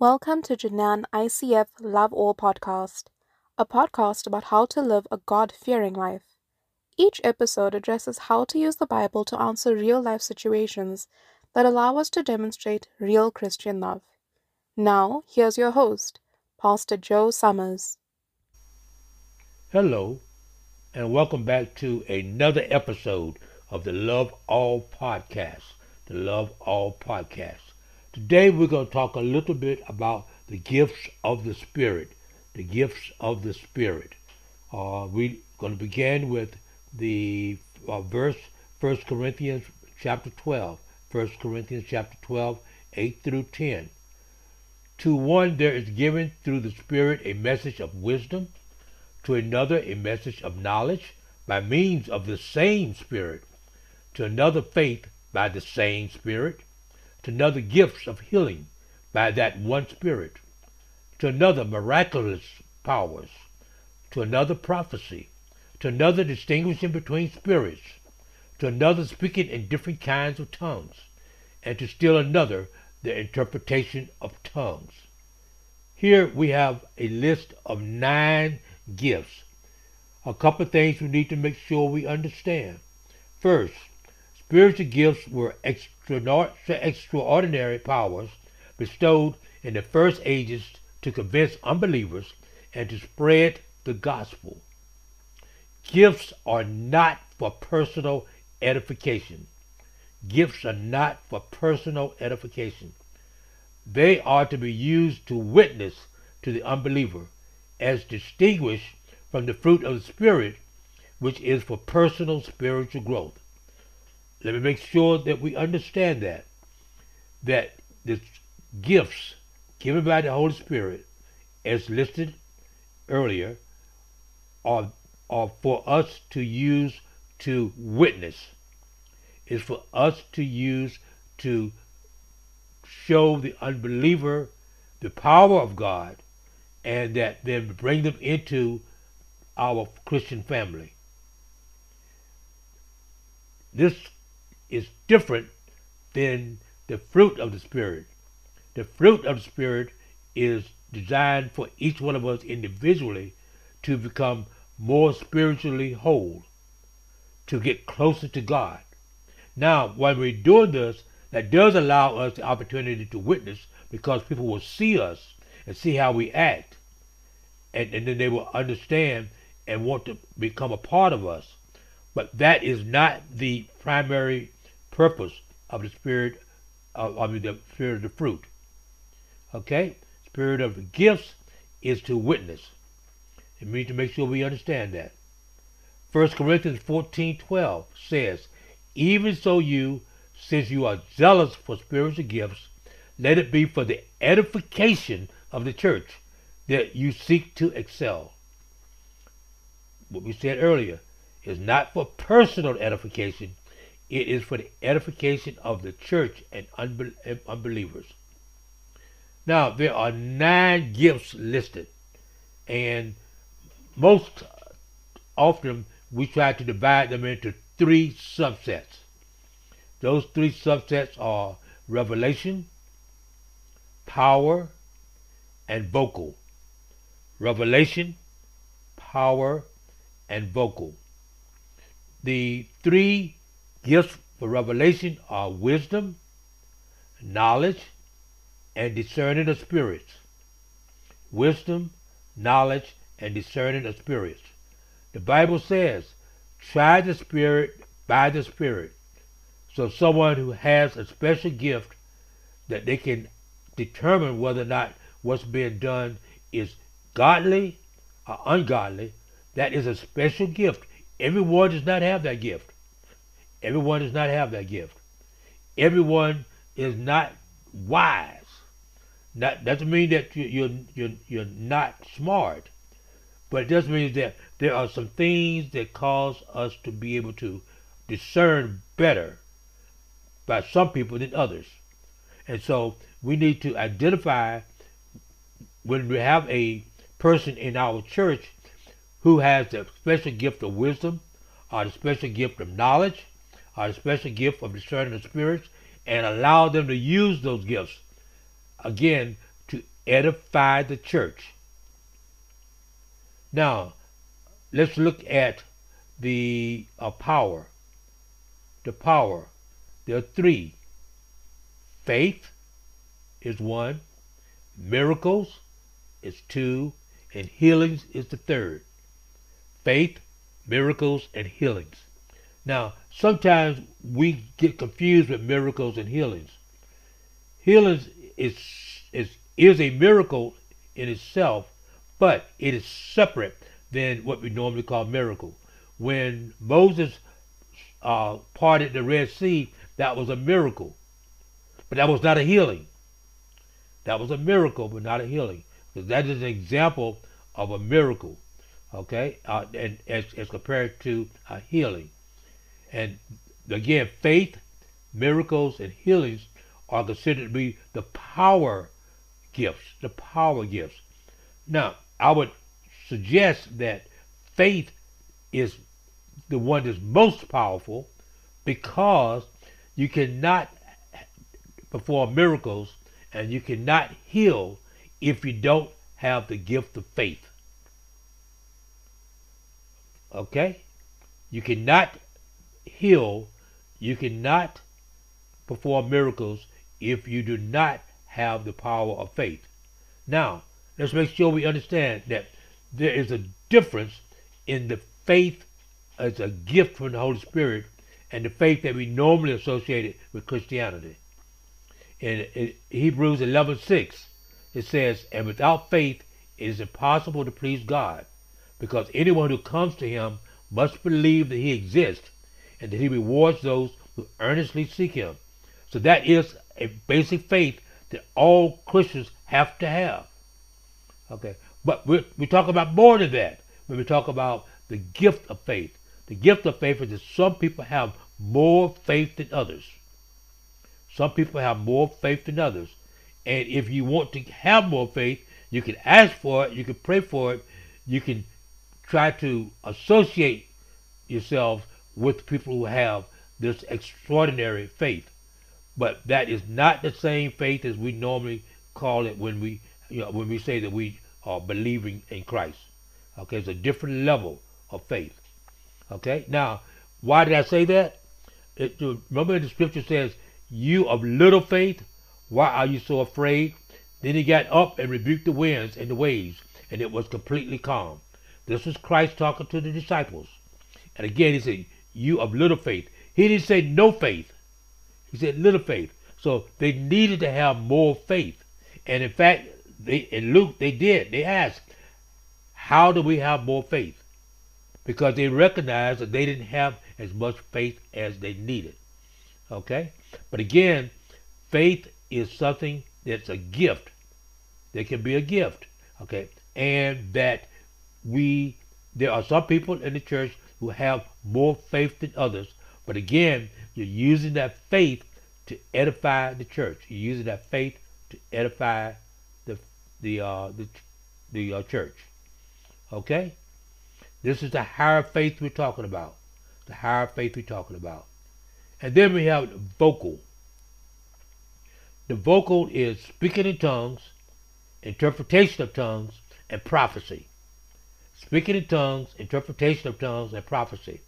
Welcome to Janan ICF Love All podcast, a podcast about how to live a God fearing life. Each episode addresses how to use the Bible to answer real life situations that allow us to demonstrate real Christian love. Now, here's your host, Pastor Joe Summers. Hello, and welcome back to another episode of the Love All podcast. The Love All podcast. Today we're going to talk a little bit about the gifts of the Spirit. The gifts of the Spirit. Uh, we're going to begin with the uh, verse 1 Corinthians chapter 12. 1 Corinthians chapter 12, 8 through 10. To one there is given through the Spirit a message of wisdom, to another a message of knowledge by means of the same Spirit, to another faith by the same Spirit to another gifts of healing by that one Spirit, to another miraculous powers, to another prophecy, to another distinguishing between spirits, to another speaking in different kinds of tongues, and to still another the interpretation of tongues. Here we have a list of nine gifts. A couple of things we need to make sure we understand. First, Spiritual gifts were extraordinary powers bestowed in the first ages to convince unbelievers and to spread the gospel. Gifts are not for personal edification. Gifts are not for personal edification. They are to be used to witness to the unbeliever as distinguished from the fruit of the Spirit, which is for personal spiritual growth. Let me make sure that we understand that. That the gifts given by the Holy Spirit, as listed earlier, are, are for us to use to witness. Is for us to use to show the unbeliever the power of God and that then bring them into our Christian family. This is different than the fruit of the Spirit. The fruit of the Spirit is designed for each one of us individually to become more spiritually whole, to get closer to God. Now, when we're doing this, that does allow us the opportunity to witness because people will see us and see how we act. And, and then they will understand and want to become a part of us. But that is not the primary purpose of the spirit of, the spirit of the fruit. Okay? Spirit of the gifts is to witness. It means to make sure we understand that. 1 Corinthians 14 12 says, Even so you, since you are zealous for spiritual gifts, let it be for the edification of the church that you seek to excel. What we said earlier is not for personal edification, it is for the edification of the church and unbelievers. Now, there are nine gifts listed, and most often we try to divide them into three subsets. Those three subsets are revelation, power, and vocal. Revelation, power, and vocal. The three Gifts for revelation are wisdom, knowledge, and discerning of spirits. Wisdom, knowledge, and discerning of spirits. The Bible says, try the Spirit by the Spirit. So someone who has a special gift that they can determine whether or not what's being done is godly or ungodly, that is a special gift. Everyone does not have that gift. Everyone does not have that gift. Everyone is not wise. That doesn't mean that you, you're, you're, you're not smart, but it does mean that there are some things that cause us to be able to discern better by some people than others. And so we need to identify when we have a person in our church who has the special gift of wisdom or the special gift of knowledge a special gift of discerning the spirits and allow them to use those gifts again to edify the church. Now, let's look at the uh, power. The power. There are three. Faith is one, miracles is two, and healings is the third. Faith, miracles, and healings. Now, sometimes we get confused with miracles and healings. Healings is is is a miracle in itself, but it is separate than what we normally call miracle. When Moses uh, parted the Red Sea, that was a miracle, but that was not a healing. That was a miracle, but not a healing, because that is an example of a miracle. Okay, uh, and as, as compared to a healing. And again, faith, miracles, and healings are considered to be the power gifts, the power gifts. Now, I would suggest that faith is the one that's most powerful because you cannot perform miracles and you cannot heal if you don't have the gift of faith. Okay? You cannot heal, you cannot perform miracles if you do not have the power of faith. Now, let's make sure we understand that there is a difference in the faith as a gift from the Holy Spirit and the faith that we normally associate it with Christianity. In, Hebrews 11:6, it says, "And without faith it is impossible to please God, because anyone who comes to him must believe that he exists and that he rewards those who earnestly seek him." So that is a basic faith that all Christians have to have. Okay, but we we talk about more than that when we talk about the gift of faith. The gift of faith is that some people have more faith than others. Some people have more faith than others. And if you want to have more faith, you can ask for it, you can pray for it, you can try to associate yourself with people who have this extraordinary faith. But that is not the same faith as we normally call it when we you know, when we say that we are believing in Christ. Okay, it's a different level of faith. Okay, now why did I say that? It, remember the scripture says, "You of little faith, why are you so afraid?" Then he got up and rebuked the winds and the waves, and it was completely calm. This was Christ talking to the disciples. And again, he said, "You of little faith." He didn't say no faith. He said little faith. So they needed to have more faith. And in fact, they in Luke they did. They asked, How do we have more faith? Because they recognized that they didn't have as much faith as they needed. Okay? But again, faith is something that's a gift. That can be a gift. Okay? And that we there are some people in the church who have more faith than others. But again, you're using that faith to edify the church. You're using that faith to edify the the uh, the the uh, church. Okay, this is the higher faith we're talking about. The higher faith we're talking about, and then we have vocal. The vocal is speaking in tongues, interpretation of tongues, and prophecy. Speaking in tongues, interpretation of tongues, and prophecy.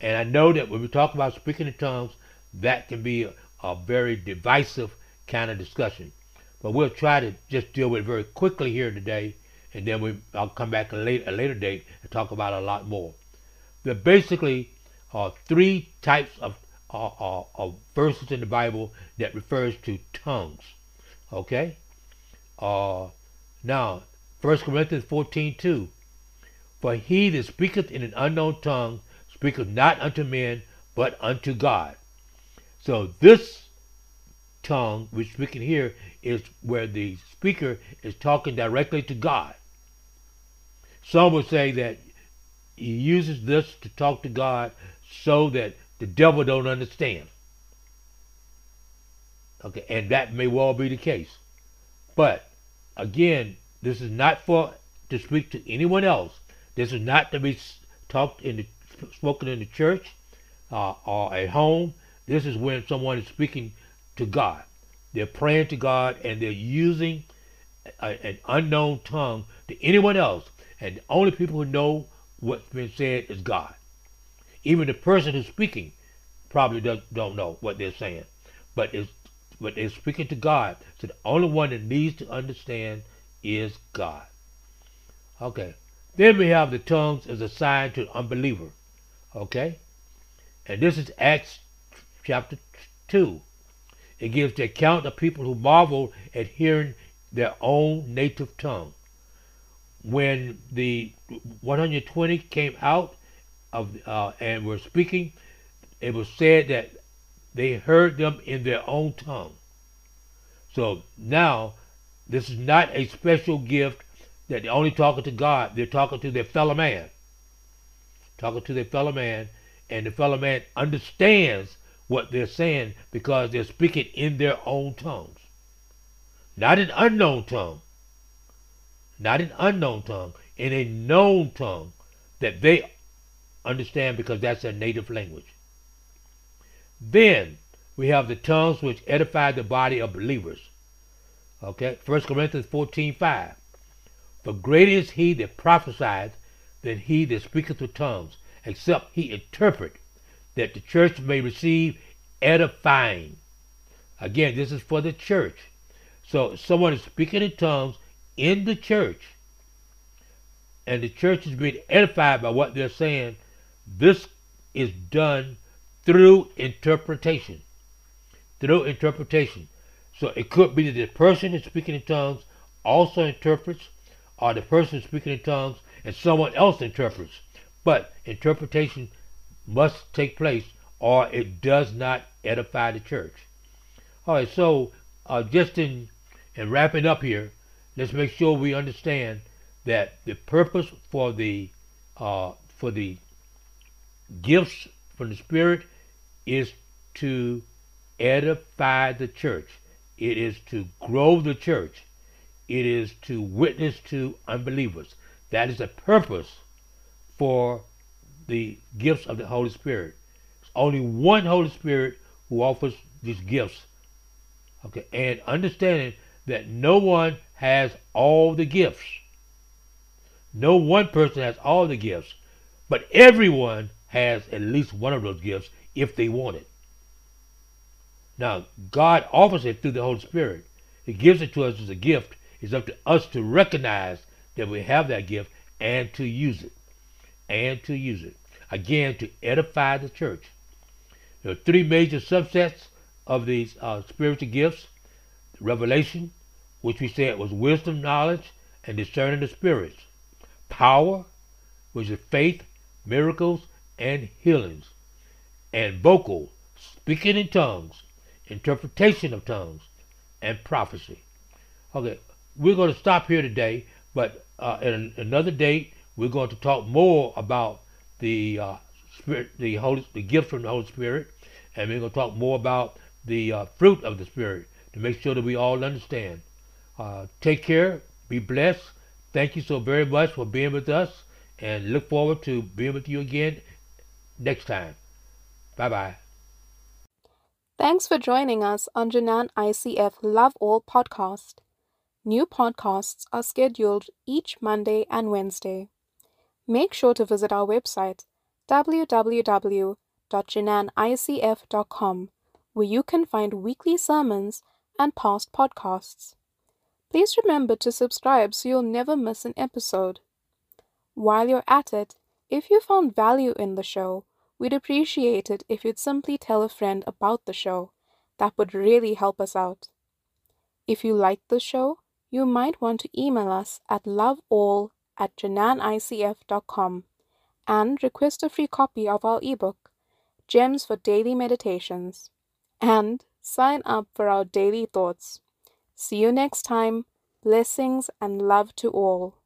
And I know that when we talk about speaking in tongues, that can be a, a very divisive kind of discussion. But we'll try to just deal with it very quickly here today, and then we I'll come back a later, a later date and talk about a lot more. There basically are three types of, uh, uh, of verses in the Bible that refers to tongues. Okay? Uh, now, 1 Corinthians 14, 2. For he that speaketh in an unknown tongue speaketh not unto men, but unto God. So this tongue which can hear is where the speaker is talking directly to God. Some would say that he uses this to talk to God so that the devil don't understand. Okay, and that may well be the case. But again, this is not for to speak to anyone else. This is not to be talked in the spoken in the church uh, or at home. This is when someone is speaking to God. They're praying to God and they're using a, an unknown tongue to anyone else, and the only people who know what's been said is God. Even the person who's speaking probably does, don't know what they're saying, but it's but they're speaking to God. So the only one that needs to understand is God. Okay. Then we have the tongues as a sign to unbeliever. Okay? And this is Acts chapter 2. It gives the account of people who marvel at hearing their own native tongue. When the 120 came out of uh, and were speaking, it was said that they heard them in their own tongue. So now, this is not a special gift that they're only talking to God. They're talking to their fellow man. Talking to their fellow man, and the fellow man understands what they're saying because they're speaking in their own tongues. Not an unknown tongue. Not an unknown tongue. In a known tongue that they understand because that's their native language. Then we have the tongues which edify the body of believers. Okay, 1 Corinthians 14 5. For greater is he that prophesieth than he that speaketh with tongues, except he interpret, that the church may receive edifying. Again, this is for the church. So someone is speaking in tongues in the church, and the church is being edified by what they're saying. This is done through interpretation. Through interpretation. So it could be that the person is speaking in tongues also interprets, or the person speaking in tongues and someone else interprets. But interpretation must take place or it does not edify the church. All right, so uh, just in, in wrapping up here, let's make sure we understand that the purpose for the uh, for the gifts from the Spirit is to edify the church. It is to grow the church. It is to witness to unbelievers. That is the purpose for the gifts of the Holy Spirit. It's only one Holy Spirit who offers these gifts. Okay, and understanding that no one has all the gifts. No one person has all the gifts, but everyone has at least one of those gifts if they want it. Now, God offers it through the Holy Spirit. He gives it to us as a gift. It's up to us to recognize that we have that gift and to use it. And to use it. Again, to edify the church. There are three major subsets of these uh, spiritual gifts revelation, which we said was wisdom, knowledge, and discerning the spirits. Power, which is faith, miracles, and healings. And vocal, speaking in tongues, interpretation of tongues, and prophecy. Okay, we're going to stop here today, but uh, at another date, we're going to talk more about the uh, spirit, the Holy, the gift from the Holy Spirit, and we're going to talk more about the uh, fruit of the Spirit to make sure that we all understand. Uh, take care, be blessed. Thank you so very much for being with us, and look forward to being with you again next time. Bye bye. Thanks for joining us on Janan ICF Love All podcast. New podcasts are scheduled each Monday and Wednesday. Make sure to visit our website www.jananicf.com where you can find weekly sermons and past podcasts. Please remember to subscribe so you'll never miss an episode. While you're at it, if you found value in the show, We'd appreciate it if you'd simply tell a friend about the show. That would really help us out. If you like the show, you might want to email us at loveall at jananicf.com and request a free copy of our ebook, Gems for Daily Meditations, and sign up for our daily thoughts. See you next time. Blessings and love to all.